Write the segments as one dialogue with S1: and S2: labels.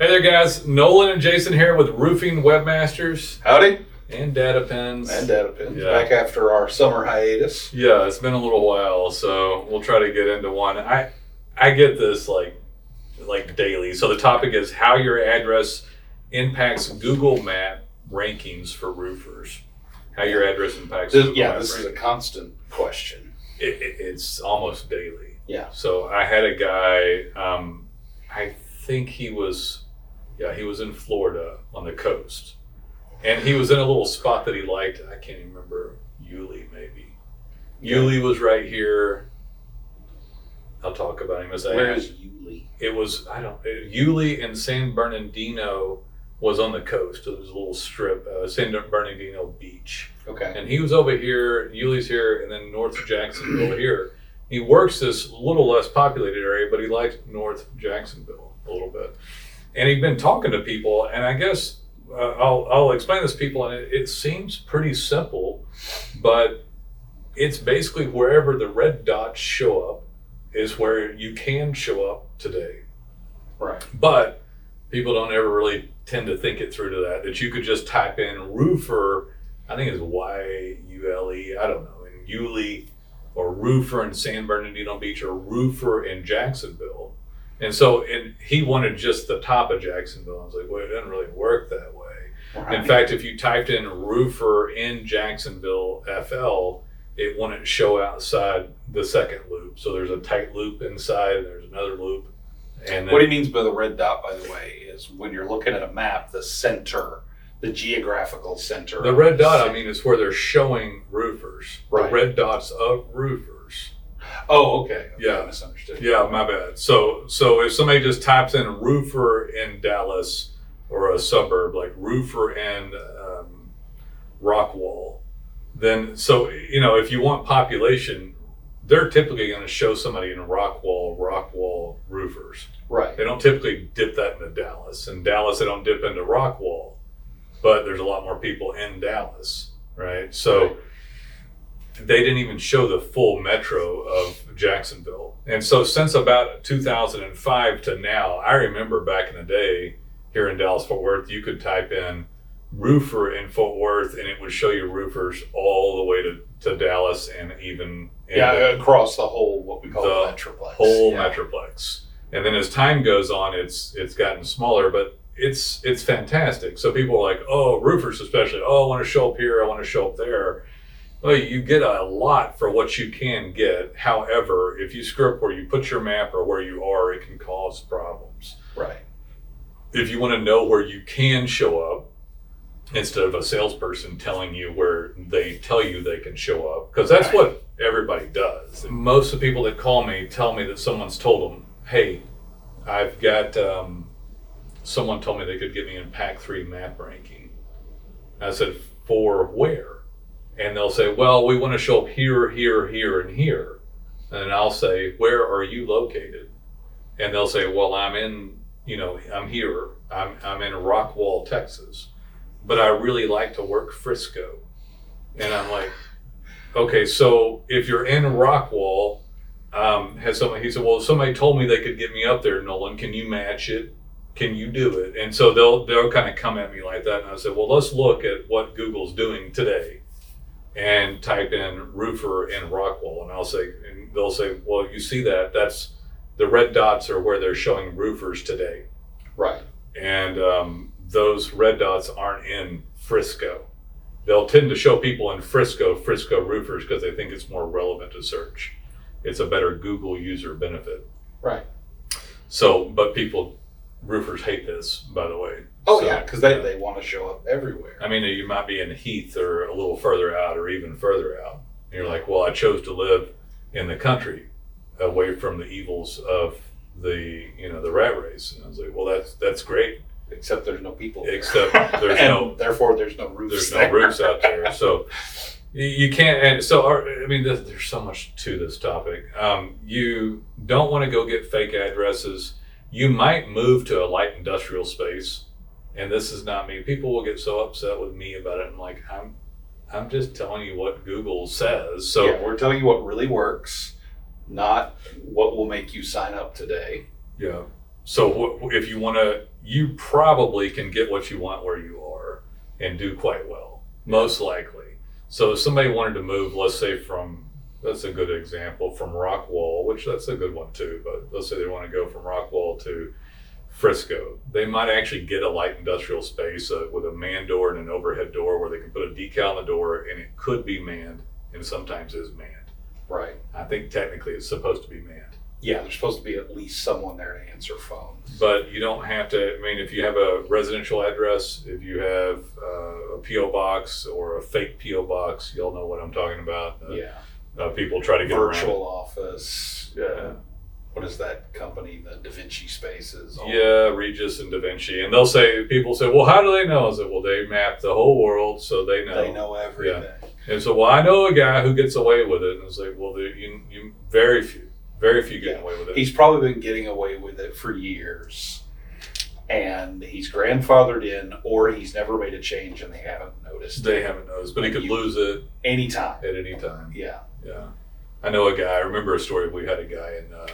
S1: Hey there, guys. Nolen and Jason here with Roofing Webmasters
S2: Howdy.
S1: and Data Pins.
S2: And Data Pins.
S1: Yeah.
S2: Back after our summer hiatus.
S1: yeah, it's been a little while, so we'll try to get into one. I I get this like like daily. So the topic is how your address impacts Google Map rankings for roofers. How your address impacts.
S2: This-
S1: Google
S2: yeah,
S1: Map
S2: this is a constant question.
S1: It, it, it's almost daily.
S2: Yeah.
S1: So I had a guy. Um, I think he was, yeah, he was in Florida on the coast, and he was in a little spot that he liked. I can't even remember. Yulee, maybe. Yulee was right here. I'll talk about him as I.
S2: Where is Yulee?
S1: It was I don't. uh, Yulee and Fernandina was on the coast. It was a little strip, uh, Fernandina Beach
S2: Okay.
S1: and he was over here, Yulee's here, and then North Jacksonville over here. He works this little less populated area, but he likes North Jacksonville a little bit. And he'd been talking to people, and I guess uh, I'll, I'll explain this to people, and it, it seems pretty simple, but it's basically wherever the red dots show up is where you can show up today.
S2: Right.
S1: But people don't ever really tend to think it through to that. That you could just type in roofer, I think it's Y U L E, I don't know, in Yulee, or roofer in Fernandina Beach, or roofer in Jacksonville. And so and he wanted just the top of Jacksonville. I was like, well, it doesn't really work that way.
S2: Right.
S1: In fact, if you typed in roofer in Jacksonville FL, it wouldn't show outside the second loop. So there's a tight loop inside, and there's another loop. And then,
S2: what he means by the red dot, by the way, is when you're looking at a map, the center, the geographical center.
S1: The red dot, I mean, is where they're showing roofers.
S2: Right.
S1: The red dots of roofers.
S2: Oh, okay. okay.
S1: Yeah.
S2: I misunderstood.
S1: Yeah, my bad. So, so if somebody just types in roofer in Dallas or a suburb like roofer in um, Rockwall, then so you know if you want population, they're typically going to show somebody in Rockwall, Rockwall roofers.
S2: Right.
S1: They don't typically dip that into Dallas. In Dallas, they don't dip into Rockwall, but there's a lot more people in Dallas, right? So they didn't even show the full metro of Jacksonville. And so since about 2005 to now, I remember back in the day here in Dallas Fort Worth, you could type in roofer in Fort Worth and it would show you roofers all the way to, to Dallas and even
S2: Yeah,
S1: the-
S2: across the whole what we call
S1: The
S2: the metroplex.
S1: whole
S2: yeah.
S1: metroplex. And then as time goes on, it's it's gotten smaller, but it's it's fantastic. So people are like, oh, roofers especially. Oh, I want to show up here. I want to show up there. Well, you get a lot for what you can get. However, if you screw up where you put your map or where you are, it can cause problems.
S2: Right.
S1: If you want to know where you can show up, instead of a salesperson telling you where they tell you they can show up, because that's
S2: Right.
S1: what everybody does. Most of the people that call me tell me that someone's told them, "Hey, I've got um, someone told me they could get me in Pack Three map ranking." I said, "For where?" And they'll say, "Well, we want to show up here, here, here, and here." And I'll say, "Where are you located?" And they'll say, "Well, I'm in, you know, I'm here. I'm I'm in Rockwall, Texas, but I really like to work Frisco." And I'm like, "Okay, so if you're in Rockwall, um, has somebody?" He said, "Well, somebody told me they could get me up there, Nolen. Can you match it? Can you do it?" And so they'll they'll kind of come at me like that, and I said, "Well, let's look at what Google's doing today." And type in roofer in Rockwall, and I'll say, and they'll say, "Well, you see that? That's the red dots are where they're showing roofers today,
S2: Right.
S1: and um, those red dots aren't in Frisco. They'll tend to show people in Frisco, Frisco roofers, because they think it's more relevant to search. It's a better Google user benefit.
S2: Right.
S1: So, but people, roofers hate this, by the way.
S2: Oh
S1: So,
S2: yeah, because they, they want to show up everywhere.
S1: I mean, you might be in Heath or a little further out or even further out. And you're like, well, I chose to live in the country away from the evils of the, you know, the rat race. And I was like, well, that's, that's great.
S2: Except there's no people. there.
S1: Except there's no,
S2: Therefore, there's no roofs.
S1: there's no
S2: there.
S1: roofs out there. So you, you can't, and so, our, I mean, there's, there's so much to this topic. Um, you don't want to go get fake addresses. You might move to a light industrial space. And this is not me. People will get so upset with me about it. I'm like, I'm, I'm just telling you what Google says. So
S2: yeah, we're telling you what really works. not what will make you sign up today.
S1: Yeah. So if you want to, you probably can get what you want where you are and do quite well, most likely. So if somebody wanted to move, let's say from, that's a good example, from Rockwall, which that's a good one too, but let's say they want to go from Rockwall to Frisco, they might actually get a light industrial space uh, with a man door and an overhead door where they can put a decal on the door and it could be manned and sometimes is manned.
S2: Right.
S1: I think technically it's supposed to be manned.
S2: Yeah, there's supposed to be at least someone there to answer phones.
S1: But you don't have to. I mean, if you have a residential address, if you have uh, a PO box or a fake PO box, you'll know what I'm talking about. Uh,
S2: yeah.
S1: Uh, people try to get
S2: Virtual
S1: around.
S2: office.
S1: Yeah.
S2: What is that company? The Da Vinci Spaces.
S1: Yeah, Regus and Da Vinci, and they'll say people say, "Well, how do they know?" I said, "Well, they map the whole world, so they know."
S2: They know everything.
S1: And so, well, I know a guy who gets away with it, and it's like, well, there, you, you, very few, very few get
S2: Yeah.
S1: away with it.
S2: He's probably been getting away with it for years. And he's grandfathered in, or he's never made a change and they haven't noticed.
S1: they haven't noticed, but he could
S2: You-
S1: lose it
S2: Anytime.
S1: at any time.
S2: Yeah.
S1: Yeah. I know a guy, I remember a story. We had a guy in uh,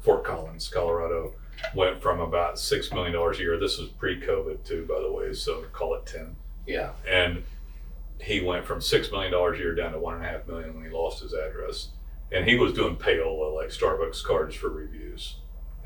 S1: Fort Collins, Colorado, went from about $6 million a year. This was pre COVID, too, by the way, so call it 10.
S2: Yeah.
S1: And he went from $6 million a year down to 1.5 million when he lost his address. And he was doing payola, like Starbucks cards for reviews.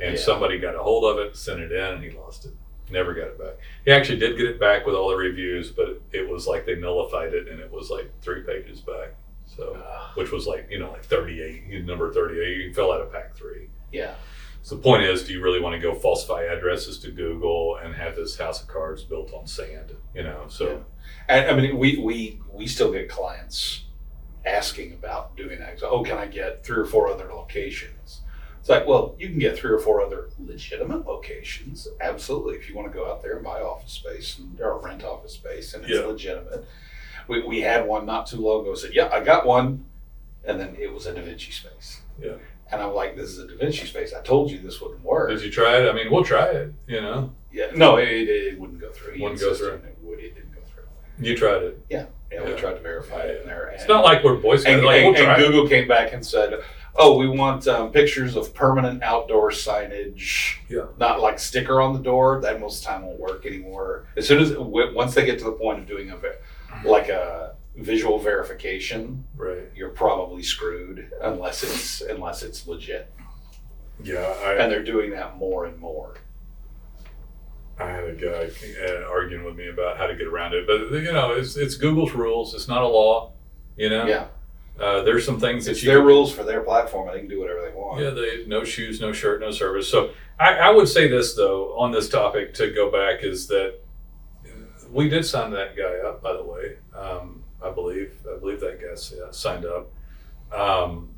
S1: And
S2: Yeah.
S1: somebody got a hold of it, sent it in, and he lost it. Never got it back. He actually did get it back with all the reviews, but it, it was like they nullified it and it was like three pages back. So
S2: Ugh.
S1: which was like you know like 38 number 38 you fell out of pack three
S2: yeah.
S1: so the point is do you really want to go falsify addresses to google and have this house of cards built on sand you know so
S2: And I mean, we, we, we still get clients asking about doing that. So, oh, can I get three or four other locations? It's like, well, you can get three or four other legitimate locations. Absolutely. If you want to go out there and buy office space and, or rent office space and it's
S1: Yeah.
S2: legitimate. We, we had one not too long ago said, yeah, I got one. And then it was a Da Vinci space.
S1: Yeah.
S2: And I'm like, this is a Da Vinci space. I told you this wouldn't work.
S1: did you try it i mean we'll try it you know
S2: Yeah. No, it, it, it wouldn't go through. He
S1: Wouldn't go
S2: insisted
S1: through.
S2: It, would, it didn't go through.
S1: you tried it
S2: Yeah, Yeah. we
S1: Yeah.
S2: tried to verify it in there.
S1: it's
S2: and-
S1: not like we're boy scouts
S2: and,
S1: like
S2: and-
S1: we'll try
S2: and
S1: it.
S2: Google came back and said, "Oh, we want um, pictures of permanent outdoor signage.
S1: Yeah.
S2: not like sticker on the door. That most of the time won't work anymore. As soon as once they get to the point of doing a like a visual verification,
S1: right
S2: you're probably screwed unless it's unless it's legit.
S1: yeah I,
S2: And they're doing that more and more.
S1: I had a guy uh, arguing with me about how to get around it but you know it's it's google's rules it's not a law you know
S2: Yeah,
S1: uh, there's some things that
S2: it's
S1: you
S2: their rules for their platform. and They can do whatever they want.
S1: Yeah, they no shoes, no shirt, no service. So I, I would say this though on this topic to go back is that we did sign that guy up. By the way, um, I believe I believe that guy yeah, signed up. Um,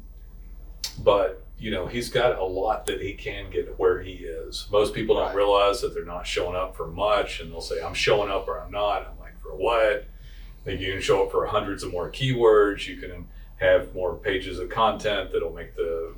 S1: but you know he's got a lot that he can get where he is. Most people don't
S2: Right.
S1: realize that they're not showing up for much, and they'll say I'm showing up or I'm not. I'm like for what? Like you can show up for hundreds of more keywords. You can have more pages of content that'll make the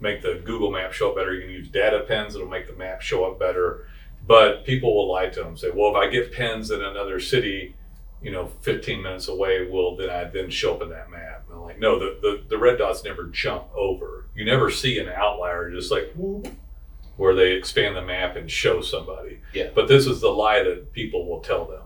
S1: make the Google map show up better. You can use data pins that'll make the map show up better. But people will lie to them, say, well, if I get pins in another city, you know, 15 minutes away, will then I then show up in that map? And I'm like, no, the, the, the red dots never jump over. You never see an outlier just like whoop, where they expand the map and show somebody.
S2: Yeah.
S1: But this is the lie that people will tell them.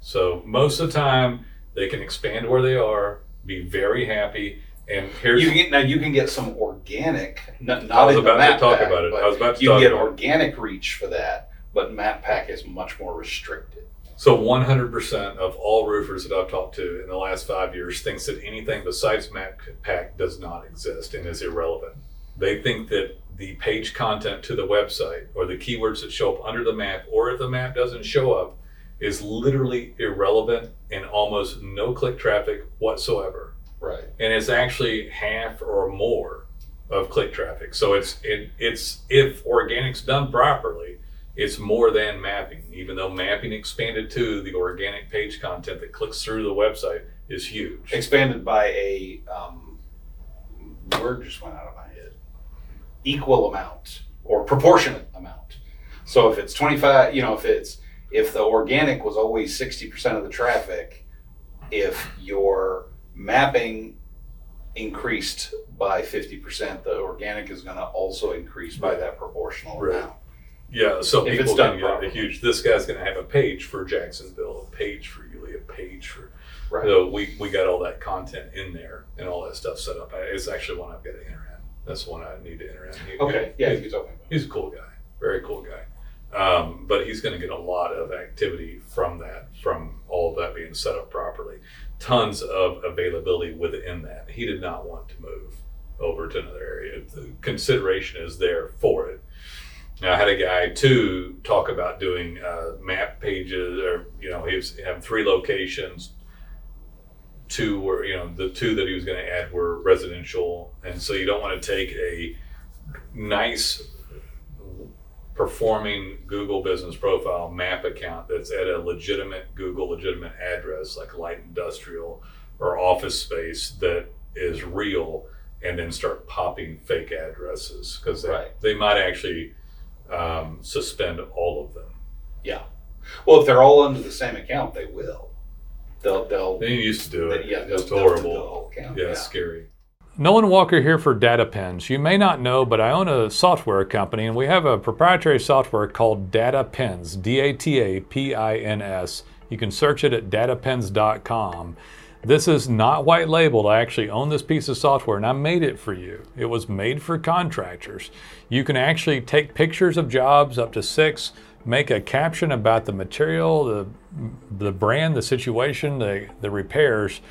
S1: So most of the time, they can expand where they are, be very happy, and here's
S2: You get now. You can get some organic, not,
S1: I
S2: not
S1: was
S2: in the
S1: about to talk
S2: pack,
S1: about it. I was about to
S2: you
S1: talk
S2: can get organic reach for that, but map pack is much more restricted.
S1: So 100% of all roofers that I've talked to in the last five years thinks that anything besides map pack does not exist and is irrelevant. They think that the page content to the website or the keywords that show up under the map or if the map doesn't show up is literally irrelevant and almost no click traffic whatsoever.
S2: Right.
S1: and it's actually half or more of click traffic. So it's it, it's if organic's done properly, it's more than mapping. Even though mapping expanded to the organic page content that clicks through the website is huge.
S2: Expanded by a um, word just went out of my head. Equal amount or proportionate amount. So if it's twenty five, you know, if it's if the organic was always sixty percent of the traffic, if your mapping increased by fifty percent, the organic is gonna also increase by that proportional
S1: Right.
S2: amount.
S1: Yeah, so
S2: If
S1: people
S2: it's done
S1: can get
S2: properly.
S1: a huge. This guy's going to have a page for Jacksonville, a page for Yulee, a page for.
S2: Right.
S1: So we we got all that content in there and all that stuff set up. I- It's actually one I've got to enter in. That's one I need to enter in. He-
S2: Okay, yeah, you talking about.
S1: he's a cool guy, very cool guy. Um, but he's going to get a lot of activity from that, from all of that being set up properly. Tons of availability within that. He did not want to move over to another area. The consideration is there for it. Now, I had a guy too talk about doing uh, map pages, or you know, he was having three locations. Two were, you know, the two that he was going to add were residential, and so you don't want to take a nice performing Google Business Profile map account that's at a legitimate Google legitimate address, like light industrial or office space that is real, and then start popping fake addresses because they,
S2: Right.
S1: they might actually um, suspend all of them.
S2: Yeah. Well, if they're all under the same account, they will. They'll, they'll,
S1: They used to do it.
S2: yeah, they'll,
S1: it's
S2: they'll do the
S1: horrible. Yeah,
S2: Yeah.
S1: it's scary.
S3: Nolen Walker here for Data Pins. You may not know, but I own a software company and we have a proprietary software called Data Pins, D A T A P I N S. You can search it at datapins.com. This is not white labeled. I actually own this piece of software and I made it for you. It was made for contractors. You can actually take pictures of jobs up to six, make a caption about the material, the, the brand, the situation, the, the repairs,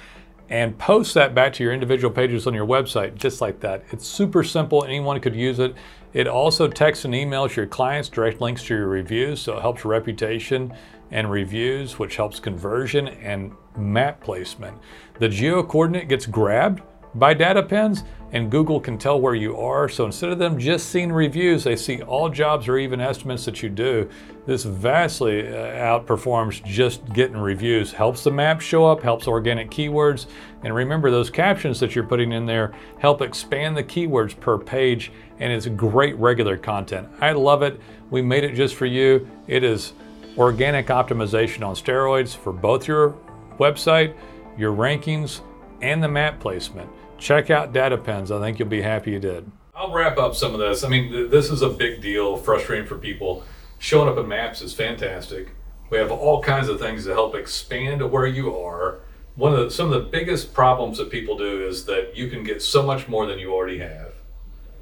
S3: and post that back to your individual pages on your website just like that. It's super simple, anyone could use it. It also texts and emails your clients direct links to your reviews, so it helps reputation and reviews, which helps conversion and map placement. The geo coordinate gets grabbed by data pins and Google can tell where you are. So instead of them just seeing reviews, they see all jobs or even estimates that you do. This vastly uh, outperforms just getting reviews. Helps the map show up, helps organic keywords. And remember, those captions that you're putting in there help expand the keywords per page. And it's great regular content. I love it. We made it just for you. It is organic optimization on steroids for both your website, your rankings, and the map placement. Check out DataPins. I think you'll be happy you did.
S1: I'll wrap up some of this. I mean, th- this is a big deal, frustrating for people. Showing up in maps is fantastic. We have all kinds of things to help expand to where you are. One of the, some of the biggest problems that people do is that you can get so much more than you already have.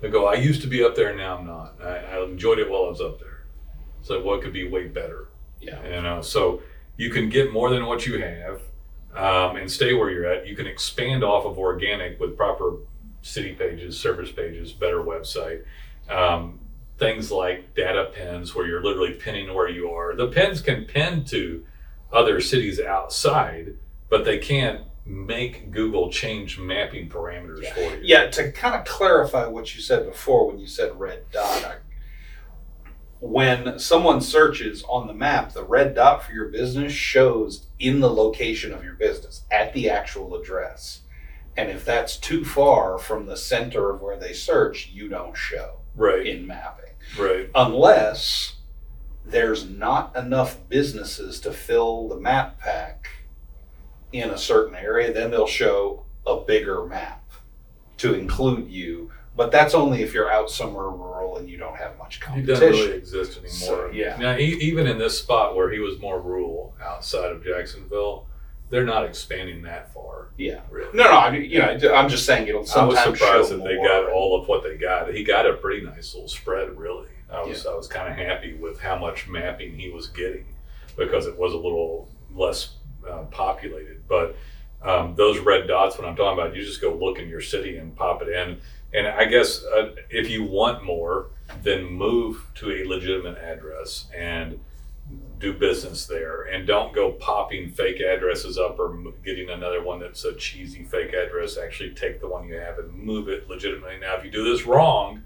S1: They go, I used to be up there, now I'm not. I, I enjoyed it while I was up there. So what could be way better?
S2: Yeah.
S1: You know, so you can get more than what you have um, and stay where you're at. You can expand off of organic with proper city pages, service pages, better website. Um, things like data pins where you're literally pinning where you are. The pins can pin to other cities outside, but they can't make Google change mapping parameters for you.
S2: Yeah, to kind of clarify what you said before when you said red dot, I, when someone searches on the map, the red dot for your business shows in the location of your business at the actual address. And if that's too far from the center of where they search, you don't show
S1: Right,
S2: in mapping.
S1: right.
S2: Unless there's not enough businesses to fill the map pack in a certain area, then they'll show a bigger map to include you. But that's only if you're out somewhere rural and you don't have much
S1: He
S2: competition.
S1: doesn't really exist anymore.
S2: So, yeah.
S1: Now, e- even in this spot where he was more rural outside of Jacksonville, they're not expanding that far.
S2: Yeah.
S1: Really.
S2: No, no, I mean, you know, I'm just saying it'll
S1: I was
S2: sometimes
S1: surprised
S2: show
S1: that they
S2: more.
S1: got all of what they got. He got a pretty nice little spread, really. I was I was kind of happy with how much mapping he was getting because it was a little less uh, populated. But um, those red dots, when I'm talking about, you just go look in your city and pop it in. And I guess uh, if you want more, then move to a legitimate address and do business there. And don't go popping fake addresses up or m- getting another one that's a cheesy fake address. Actually take the one you have and move it legitimately. Now if you do this wrong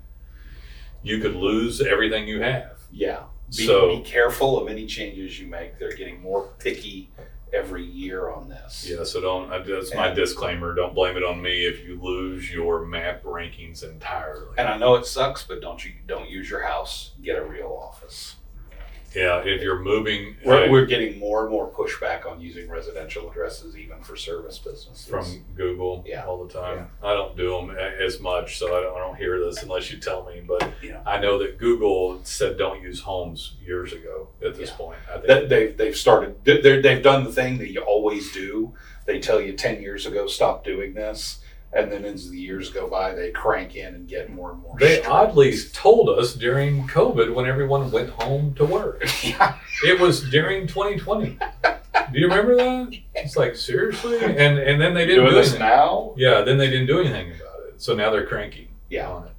S1: you could lose everything you have.
S2: Yeah. Be,
S1: So-
S2: be careful of any changes you make. They're getting more picky every year on this.
S1: yeah so don't that's my
S2: And-
S1: disclaimer don't blame it on me if you lose your map rankings entirely
S2: And I know it sucks, but don't you don't use your house. Get a real office.
S1: Yeah, if you're moving
S2: We're,
S1: uh,
S2: we're getting more and more pushback on using residential addresses even for service businesses.
S1: from Google
S2: Yeah.
S1: all the time. I don't do them as much, so I don't, I don't hear this unless you tell me. But
S2: Yeah.
S1: I know that Google said don't use homes years ago. At this
S2: Yeah.
S1: point, I think
S2: that they've they've started they're, they've done the thing that you always do. They tell you ten years ago stop doing this, and then as the years go by, they crank in and get more and more.
S1: they
S2: strict.
S1: oddly told us during COVID when everyone went home to work.
S2: yeah,
S1: It was during 2020. do you remember that? It's like seriously, and and then they didn't
S2: doing
S1: do
S2: this
S1: anything.
S2: now.
S1: Yeah, then they didn't do anything about it. So now they're cranky.
S2: Yeah,
S1: on it.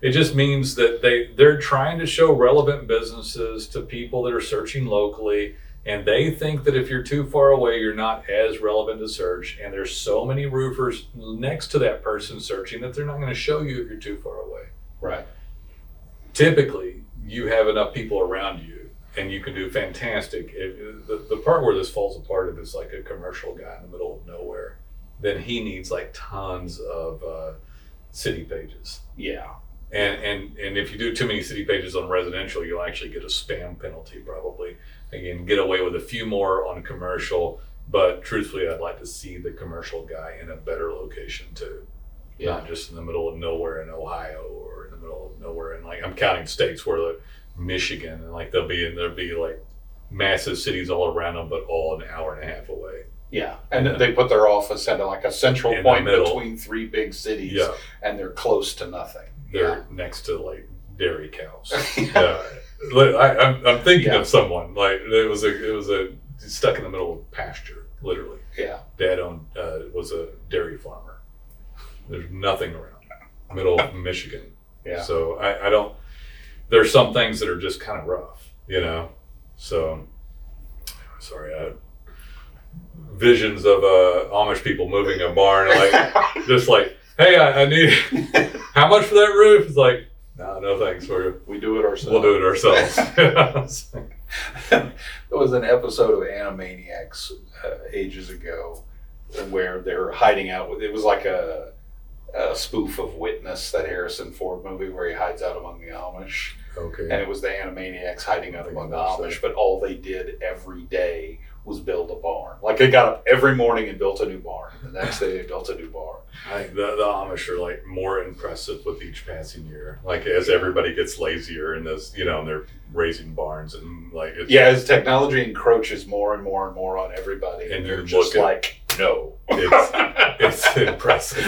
S1: It just means that they they're trying to show relevant businesses to people that are searching locally, and they think that if you're too far away, you're not as relevant to search. And there's so many roofers next to that person searching that they're not going to show you if you're too far away.
S2: right.
S1: Typically, you have enough people around you, and you can do fantastic. If, the, the part where this falls apart if it's like a commercial guy in the middle of nowhere, then he needs like tons of uh, city pages.
S2: Yeah,
S1: And, and and if you do too many city pages on residential, you'll actually get a spam penalty probably. Again, get away with a few more on commercial, but truthfully, I'd like to see the commercial guy in a better location too,
S2: yeah,
S1: not just in the middle of nowhere in Ohio or in the middle of nowhere in like I'm counting states where like Michigan and like they'll be in there'll be like massive cities all around them, but all an hour and a half away.
S2: yeah. And they put their office into like a central
S1: In
S2: point between three big cities,
S1: Yeah,
S2: and they're close to nothing.
S1: they're next to like dairy cows. yeah, I, I'm, I'm thinking
S2: Yeah.
S1: of someone like it was a it was a stuck in the middle of pasture, literally.
S2: yeah.
S1: Dad owned uh, was a dairy farmer. There's nothing around, middle of Michigan.
S2: Yeah.
S1: So I, I don't. There's some things that are just kind of rough, you know. So sorry, I visions of uh, Amish people moving a barn, like just like, hey, I, I need how much for that roof? It's like, no, no thanks. We're
S2: we do it ourselves.
S1: we'll do it ourselves.
S2: there was an episode of Animaniacs uh, ages ago where they're hiding out with it was like a, a spoof of Witness, that Harrison Ford movie where he hides out among the Amish.
S1: okay.
S2: And it was the Animaniacs hiding out among the Amish, but all they did every day was build a barn. Like they got up every morning and built a new barn. The next day they built a new barn.
S1: I think the, the Amish are like more impressive with each passing year. Like as everybody gets lazier and this, you know, and they're raising barns and like it's,
S2: Yeah, as technology encroaches more and more and more on everybody,
S1: And
S2: and they're
S1: you
S2: just
S1: look at-
S2: like, no.
S1: it's it's impressive.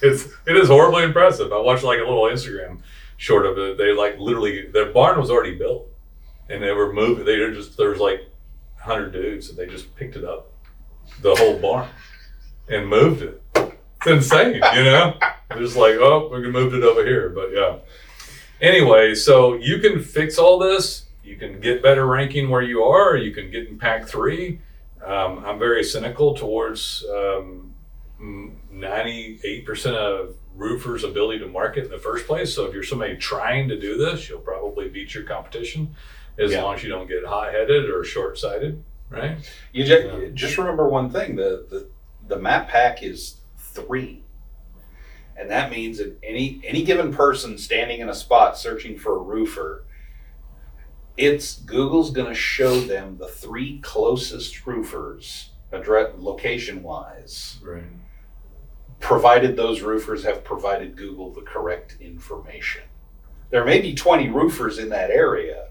S1: It's it is horribly impressive. I watched like a little Instagram short of it. They like literally their barn was already built, and they were moving. They were just there was like hundred dudes, and they just picked it up, the whole barn, and moved it. It's insane, you know. They're just like, oh, we can move it over here, but yeah. Anyway, so you can fix all this. You can get better ranking where you are. You can get in pack three. Um, I'm very cynical towards um, 98% of roofers' ability to market in the first place. So if you're somebody trying to do this, you'll probably beat your competition as
S2: Yeah.
S1: long as you don't get hot headed or short sighted, right?
S2: You just,
S1: Yeah.
S2: just remember one thing: the, the the map pack is three, and that means that any any given person standing in a spot searching for a roofer, it's Google's going to show them the three closest roofers, address location wise,
S1: Right.
S2: provided those roofers have provided Google the correct information. There may be twenty roofers in that area.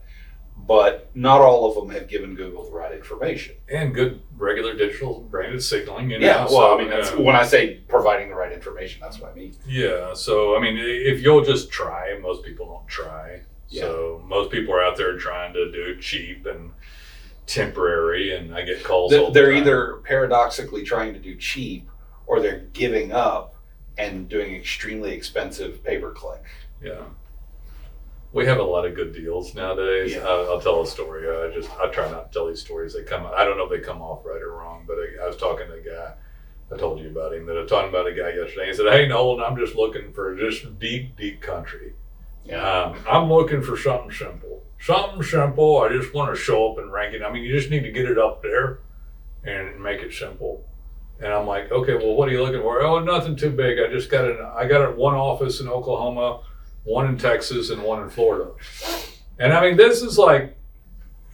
S2: But not all of them have given Google the right information.
S1: And good regular digital branded signaling. You know?
S2: Yeah, well,
S1: so,
S2: I mean, that's,
S1: yeah.
S2: when I uh, say providing the right information, that's what I mean.
S1: Yeah, so I mean, if you'll just try, most people don't try. So most people are out there trying to do it cheap and temporary, and I get calls.
S2: They're,
S1: the
S2: they're either paradoxically trying to do cheap, or they're giving up and doing extremely expensive pay per click.
S1: yeah. We have a lot of good deals nowadays.
S2: Yeah.
S1: I'll, I'll tell a story. I just I try not to tell these stories. They come. I don't know if they come off right or wrong, but I, I was talking to a guy. I told you about him. That I was talking about a guy yesterday. He said, "Hey, Nolen, I'm just looking for just deep, deep country." Um, I'm looking for something simple. Something simple. I just want to show up and rank it. I mean, you just need to get it up there and make it simple. And I'm like, okay, well, what are you looking for? Oh, nothing too big. I just got an, I got one office in Oklahoma, one in Texas, and one in Florida. And I mean, this is like,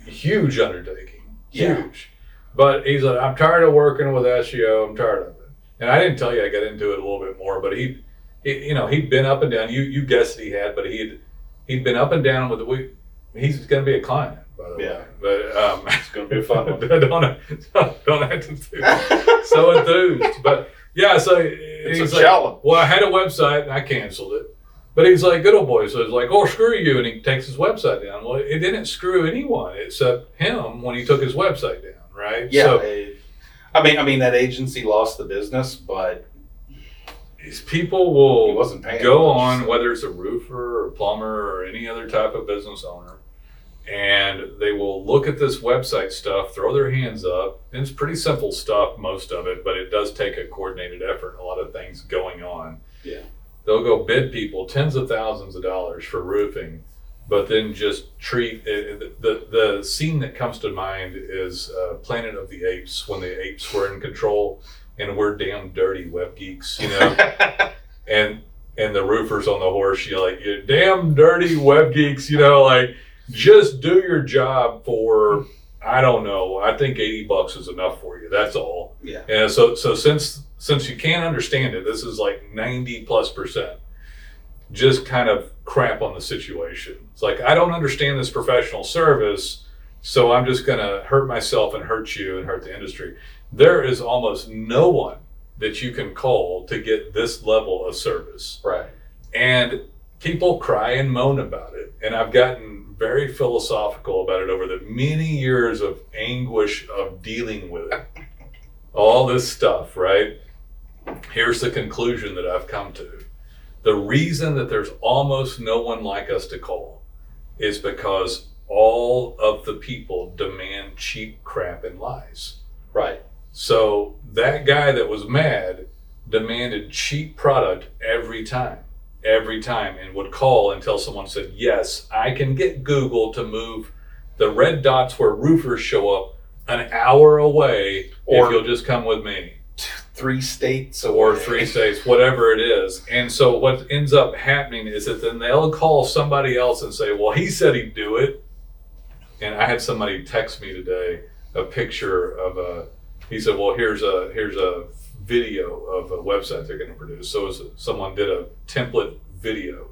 S1: huge undertaking,
S2: Yeah.
S1: huge. But he's like, I'm tired of working with SEO. I'm tired of it. And I didn't tell you I got into it a little bit more, but he, he you know, he'd been up and down. You you guessed he had, but he'd he'd been up and down with the we. He's going to be a client, by the
S2: Yeah.
S1: way. But um,
S2: It's going to be a fun one.
S1: don't don't don't have to so enthused. But yeah, so
S2: It's
S1: he's
S2: a
S1: like,
S2: challenge.
S1: well, I had a website and I canceled it. But he's like good old boy, so he's like, oh screw you, and he takes his website down. Well, it didn't screw anyone except him when he took his website down, right?
S2: Yeah.
S1: So
S2: it- I mean, I mean that agency lost the business, but
S1: these people will go
S2: much,
S1: on
S2: so-
S1: whether it's a roofer or plumber or any other type of business owner and they will look at this website stuff throw their hands up and it's pretty simple stuff most of it but it does take a coordinated effort a lot of things going on
S2: Yeah.
S1: They'll go bid people tens of thousands of dollars for roofing but then just treat it, the the scene that comes to mind is uh, Planet of the Apes when the apes were in control and we're damn dirty web geeks, you know? And and the roofers on the horse, you like you damn dirty web geeks, you know, like just do your job for I don't know. I think eighty bucks is enough for you. That's all.
S2: yeah.
S1: And so so since since you can't understand it, this is like ninety plus percent. Just kind of crap on the situation. It's like I don't understand this professional service, so I'm just gonna hurt myself and hurt you and hurt the industry. There is almost no one that you can call to get this level of service.
S2: Right.
S1: And people cry and moan about it. And I've gotten very philosophical about it over the many years of anguish of dealing with it. All this stuff, right? Here's the conclusion that I've come to. The reason that there's almost no one like us to call is because all of the people demand cheap crap and lies.
S2: Right.
S1: So that guy that was mad demanded cheap product every time, every time, and would call until someone said, Yes, I can get Google to move the red dots where roofers show up an hour away
S2: Or-
S1: if you'll just come with me.
S2: Three states
S1: Or three states, whatever it is. And so what ends up happening is that then they'll call somebody else and say, Well, he said he'd do it. And I had somebody text me today a picture of a he said, "Well, here's a here's a video of a website they're going to produce." So someone did a template video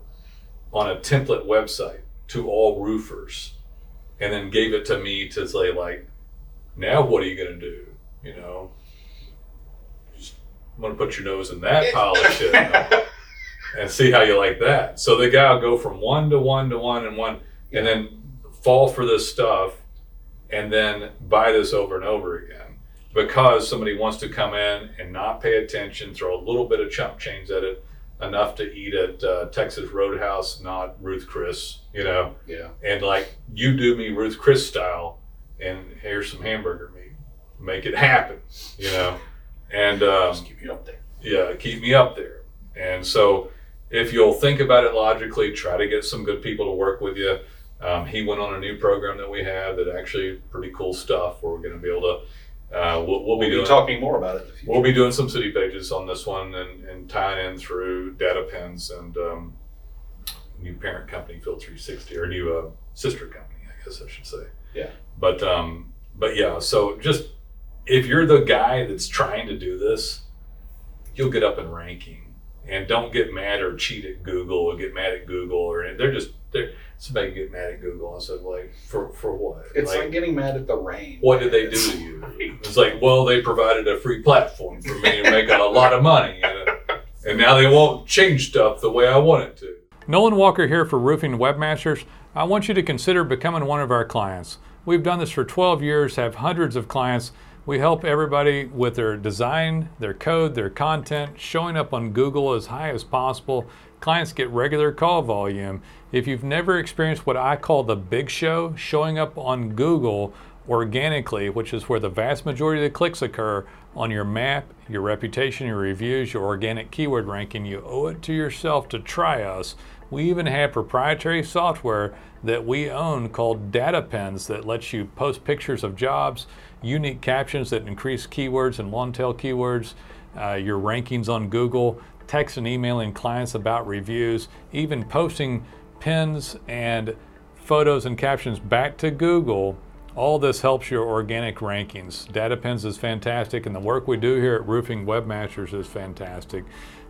S1: on a template website to all roofers, and then gave it to me to say, like, "Now what are you going to do?" You know, just want to put your nose in that pile of shit and see how you like that. So the guy will go from one to one to one and one, and then fall for this stuff, and then buy this over and over again because somebody wants to come in and not pay attention, throw a little bit of chump change at it, enough to eat at uh, Texas Roadhouse, not Ruth Chris, you know,
S2: Yeah.
S1: and like you do me Ruth Chris style, and here's some hamburger meat, make it happen, you know, and um,
S2: Just keep you up there.
S1: yeah, keep me up there. And so, if you'll think about it logically, try to get some good people to work with you. Um, he went on a new program that we have that actually pretty cool stuff. Where we're going to be able to, uh, we'll, we'll be
S2: We'll be
S1: doing
S2: talking more about it in the future.
S1: we'll be doing some city pages on this one and, and tying in through data pins and um, new parent company Field 360 or new uh, sister company, I guess I should say.
S2: Yeah.
S1: But um, but yeah, so just if you're the guy that's trying to do this, you'll get up in ranking, and don't get mad or cheat at Google or get mad at Google or they're just they're somebody get mad at Google and said like for for what?
S2: It's like, getting mad at the rain.
S1: what did they do to you? It's like, well, they provided a free platform for me to make a lot of money, and, and now they won't change stuff the way I want it to.
S3: Nolen Walker here for Roofing Webmasters. I want you to consider becoming one of our clients. We've done this for 12 years, have hundreds of clients. We help everybody with their design, their code, their content, showing up on Google as high as possible. Clients get regular call volume. If you've never experienced what I call the big show, showing up on Google organically, which is where the vast majority of the clicks occur on your map, your reputation, your reviews, your organic keyword ranking, you owe it to yourself to try us. We even have proprietary software that we own called Data Pins that lets you post pictures of jobs, unique captions that increase keywords and long tail keywords, uh, your rankings on Google, text and emailing clients about reviews, even posting pins and photos and captions back to Google All this helps your organic rankings. DataPins is fantastic, and the work we do here at Roofing Webmasters is fantastic.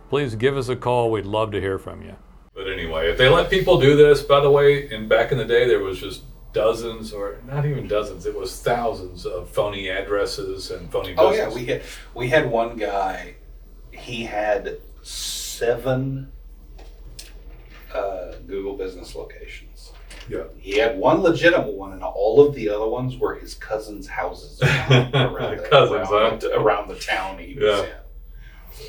S3: Please give us a call. We'd love to hear from you.
S1: But anyway, if they let people do this, by the way, and back in the day, there was just dozens, or not even dozens, it was thousands of phony addresses and phony
S2: Oh yeah, we had we had one guy. He had seven uh, Google Business locations.
S1: Yeah.
S2: He had one legitimate one, and all of the other ones were his cousins' houses around, around, the,
S1: Cousins,
S2: around,
S1: huh?
S2: the, around the town he was
S1: Yeah.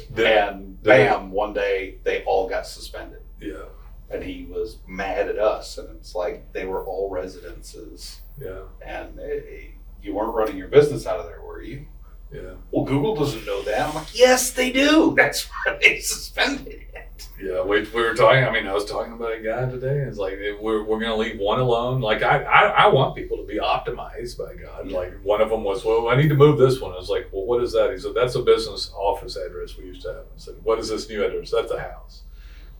S2: in.
S1: Did-
S2: And bam, one day they all got suspended.
S1: yeah,
S2: And he was mad at us. And it's like they were all residences.
S1: yeah,
S2: And eh, you weren't running your business out of there, were you?
S1: yeah,
S2: Well, Google doesn't know that. I'm like, yes, they do. That's why they suspended it.
S1: yeah. We, we were talking. I mean, I was talking about a guy today. It's like eh, we're, we're going to leave one alone. Like I, I I want people to be optimized by God. Like one of them was, well, I need to move this one. I was like, well, what is that? He said, that's a business office address we used to have. I said, what is this new address? That's a house.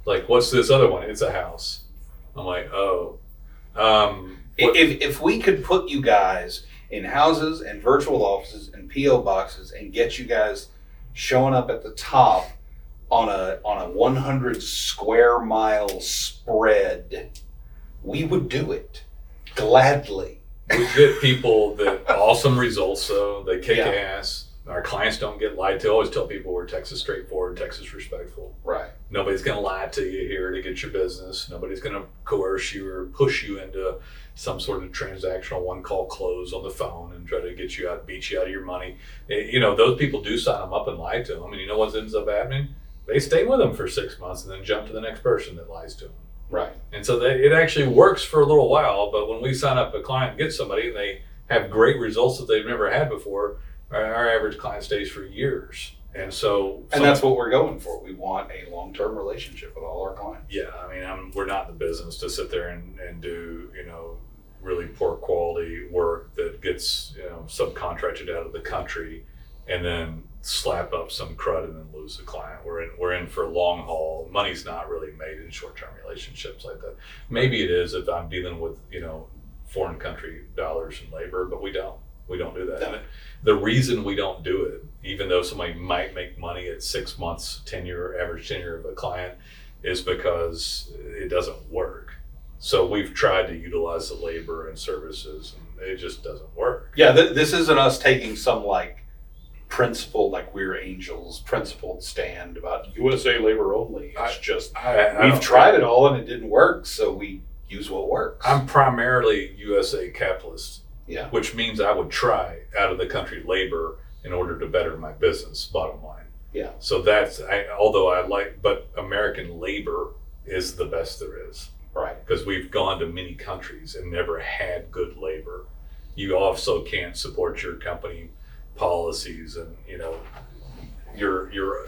S1: Like, what's this other one? It's a house. I'm like, oh. Um, what-
S2: If, if we could put you guys in houses and virtual offices and PO boxes and get you guys showing up at the top on a on a 100 square mile spread, we would do it gladly.
S1: we get people that awesome results though they kick
S2: Yeah.
S1: ass our clients don't get lied to. I always tell people we're texas straightforward texas respectful.
S2: Right.
S1: nobody's going to lie to you here to get your business. Nobody's going to coerce you or push you into some sort of transactional one call close on the phone and try to get you out beat you out of your money. Eh, you know those people do sign them up and lie to them and you know what ends up happening? They stay with them for six months and then jump to the next person that lies to them
S2: Right.
S1: and so they, it actually works for a little while, but when we sign up a client and get somebody and they have great results that they've never had before, our, our average client stays for years. And so,
S2: And that's what we're going for. We want a long term relationship with all our clients.
S1: yeah, I mean, I'm, we're not in the business to sit there and, and do, you know, really poor quality work that gets, you know, subcontracted out of the country and then slap up some crud and then lose the client. We're in, we're in for long haul. Money's not really made in short term relationships like that. Maybe it is if I'm dealing with, you know, foreign country dollars and labor, but we don't. We don't do that.
S2: No.
S1: The reason we don't do it, even though somebody might make money at six months tenure, average tenure of a client, is because it doesn't work. So we've tried to utilize the labor and services, and it just doesn't work.
S2: Yeah, th- this isn't us taking some like principle, like we're angels, principled stand about USA labor only. It's
S1: I-
S2: just
S1: I, I
S2: we've tried it all and it didn't work, so we use what works.
S1: I'm primarily USA capitalist,
S2: yeah,
S1: which means I would try out of the country labor in order to better my business. Bottom line.
S2: yeah,
S1: So that's I, although I like, but American labor is the best there is.
S2: right.
S1: because we've gone to many countries and never had good labor. You also can't support your company policies and you know your your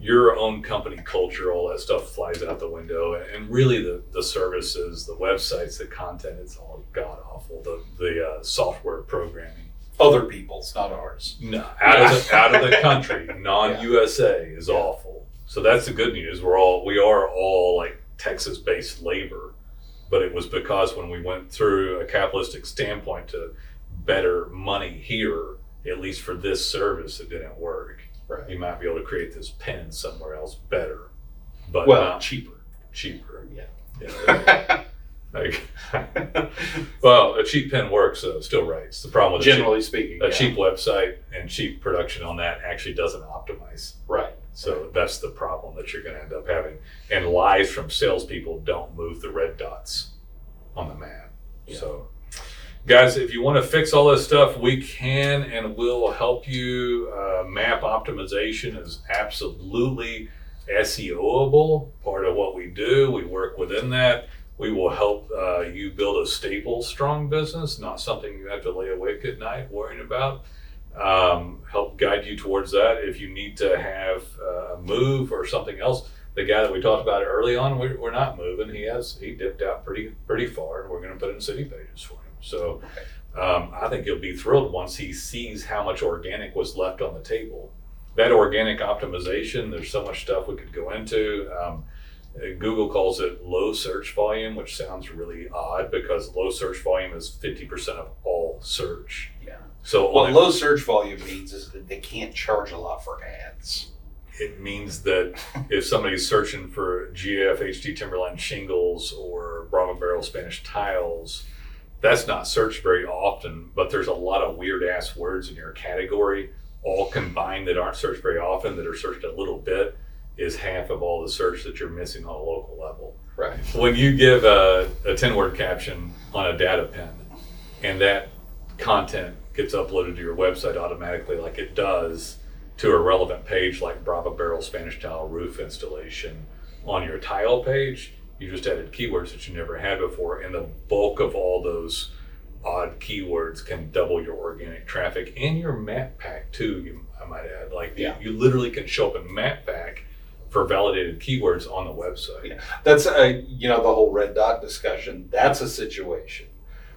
S1: your own company culture, all that stuff flies out the window. And really, the the services, the websites, the content, it's all god awful. The the uh, software programming,
S2: Other people's, not ours.
S1: no, out of the, out of the country, non USA is awful. So that's the good news. We're all we are all like Texas based labor, but it was because when we went through a capitalistic standpoint to better money here, at least for this service, it didn't work.
S2: Right.
S1: You might be able to create this pen somewhere else better, but
S2: Well,
S1: not
S2: cheaper.
S1: cheaper.
S2: Yeah.
S1: Yeah. Like, well, a cheap pen works though, still writes. The problem with a cheap-
S2: Generally speaking,
S1: a
S2: yeah.
S1: cheap website and cheap production on that actually doesn't optimize.
S2: Right.
S1: So that's the problem that you're going to end up having. And lies from salespeople don't move the red dots on the map.
S2: Yeah.
S1: So, guys, if you want to fix all this stuff, we can and will help you. Uh, map optimization is absolutely SEOable, part of what we do. We work within that. We will help uh, you build a stable, strong business, not something you have to lay awake at night worrying about um, help guide you towards that. If you need to have uh, a move or something else, the guy that we talked about early on, we're, we're not moving. He has he dipped out pretty pretty far, and we're going to put in city pages for him. So um, I think he'll be thrilled once he sees how much organic was left on the table. That organic optimization, there's so much stuff we could go into. Um, Google calls it low search volume, which sounds really odd because low search volume is 50% of all search.
S2: Yeah.
S1: So
S2: What
S1: only-
S2: low search volume means is that they can't charge a lot for ads.
S1: it means that if somebody's searching for GAF HD Timberline shingles or Bravo Barrel Spanish tiles, that's not searched very often, but there's a lot of weird ass words in your category, all combined that aren't searched very often, that are searched a little bit, is half of all the search that you're missing on a local level.
S2: Right.
S1: When you give a, a 10 word caption on a Data Pin and that content gets uploaded to your website automatically, like it does to a relevant page like Brava Barrel Spanish Tile Roof Installation on your tile page, you just added keywords that you never had before. And the bulk of all those odd keywords can double your organic traffic and your map pack too, you, I might add. Like
S2: Yeah.
S1: you, you literally can show up in map pack for validated keywords on the website.
S2: Yeah. That's a you know the whole red dot discussion. That's a situation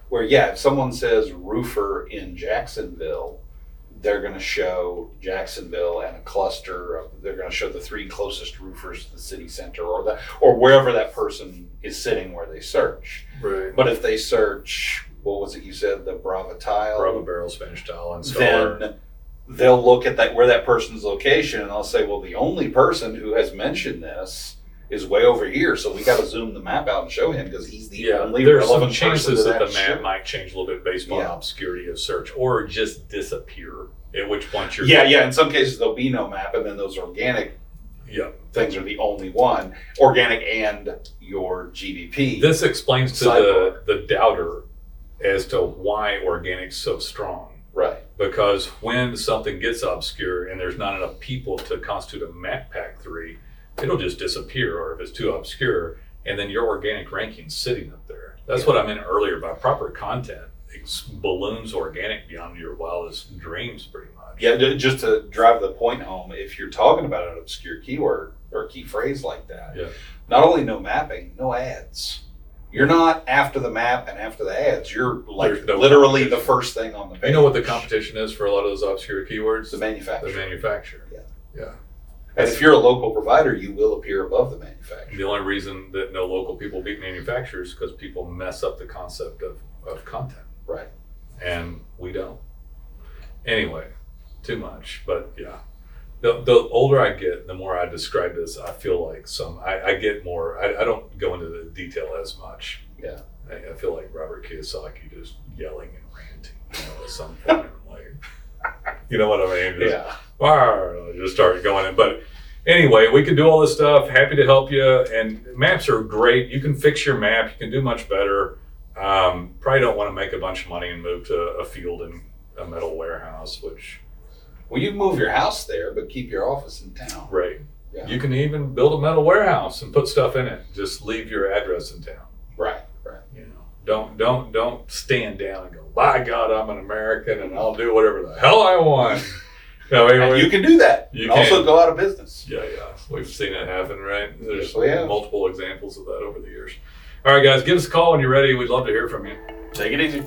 S2: where yeah, if someone says roofer in Jacksonville, they're going to show Jacksonville and a cluster. Of, they're going to show the three closest roofers to the city center or that or wherever that person is sitting where they search.
S1: Right.
S2: But if they search, what was it you said, the Brava tile?
S1: Brava Barrel Spanish Tile installer.
S2: then they'll look at that where that person's location and I'll say, well, the only person who has mentioned this is way over here, so we got to zoom the map out and show him because he's the
S1: yeah,
S2: only
S1: there's some chances
S2: to
S1: that the map might change a little bit based on
S2: Yeah.
S1: obscurity of search or just disappear. At which point you're
S2: Yeah, yeah. In some cases, there'll be no map, and then those organic
S1: yeah.
S2: things are the only one. Organic and your GBP.
S1: This explains to the the doubter as to why organic's so strong.
S2: right.
S1: Because when something gets obscure and there's not enough people to constitute a map pack three, it'll just disappear. Or if it's too obscure, and then your organic ranking's sitting up there. That's what I meant earlier by proper content. It balloons organic beyond your wildest dreams, pretty much.
S2: Yeah, just to drive the point home, if you're talking about an obscure keyword or key phrase like that,
S1: Yeah.
S2: not only no mapping, no ads. You're not after the map and after the ads. You're like
S1: There's no
S2: literally the first thing on the page.
S1: You know what the competition is for a lot of those obscure keywords?
S2: The manufacturer.
S1: The
S2: manufacturer.
S1: manufacturer.
S2: Yeah.
S1: Yeah.
S2: and if you're a local provider, you will appear above the manufacturer.
S1: The only reason that no local people beat manufacturers is because people mess up the concept of, of content,
S2: Right.
S1: and we don't. Anyway, too much, but yeah. The, the older I get, the more I describe this, I feel like some, I, I get more, I, I don't go into the detail as much.
S2: Yeah.
S1: I, I feel like Robert Kiyosaki just yelling and ranting, you know, at some point. like, you know what I mean? Just-
S2: Yeah.
S1: Just start going in. But anyway, we can do all this stuff. Happy to help you. And maps are great. You can fix your map. You can do much better. Um, probably don't want to make a bunch of money and move to a field in a metal warehouse, which
S2: Well, you can move your house there, but keep your office in town.
S1: Right.
S2: Yeah.
S1: You can even build a metal warehouse and put stuff in it. Just leave your address in town.
S2: Right. Right.
S1: You know, don't don't don't stand down and go. By God, I'm an American and I'll do whatever the hell I want. No, I mean,
S2: And you can do that.
S1: You
S2: and also go out of business.
S1: Yeah, yeah. We've seen it happen, right? There's
S2: Yes, we have.
S1: multiple examples of that over the years. All right, guys, give us a call when you're ready. We'd love to hear from you.
S2: Take it easy.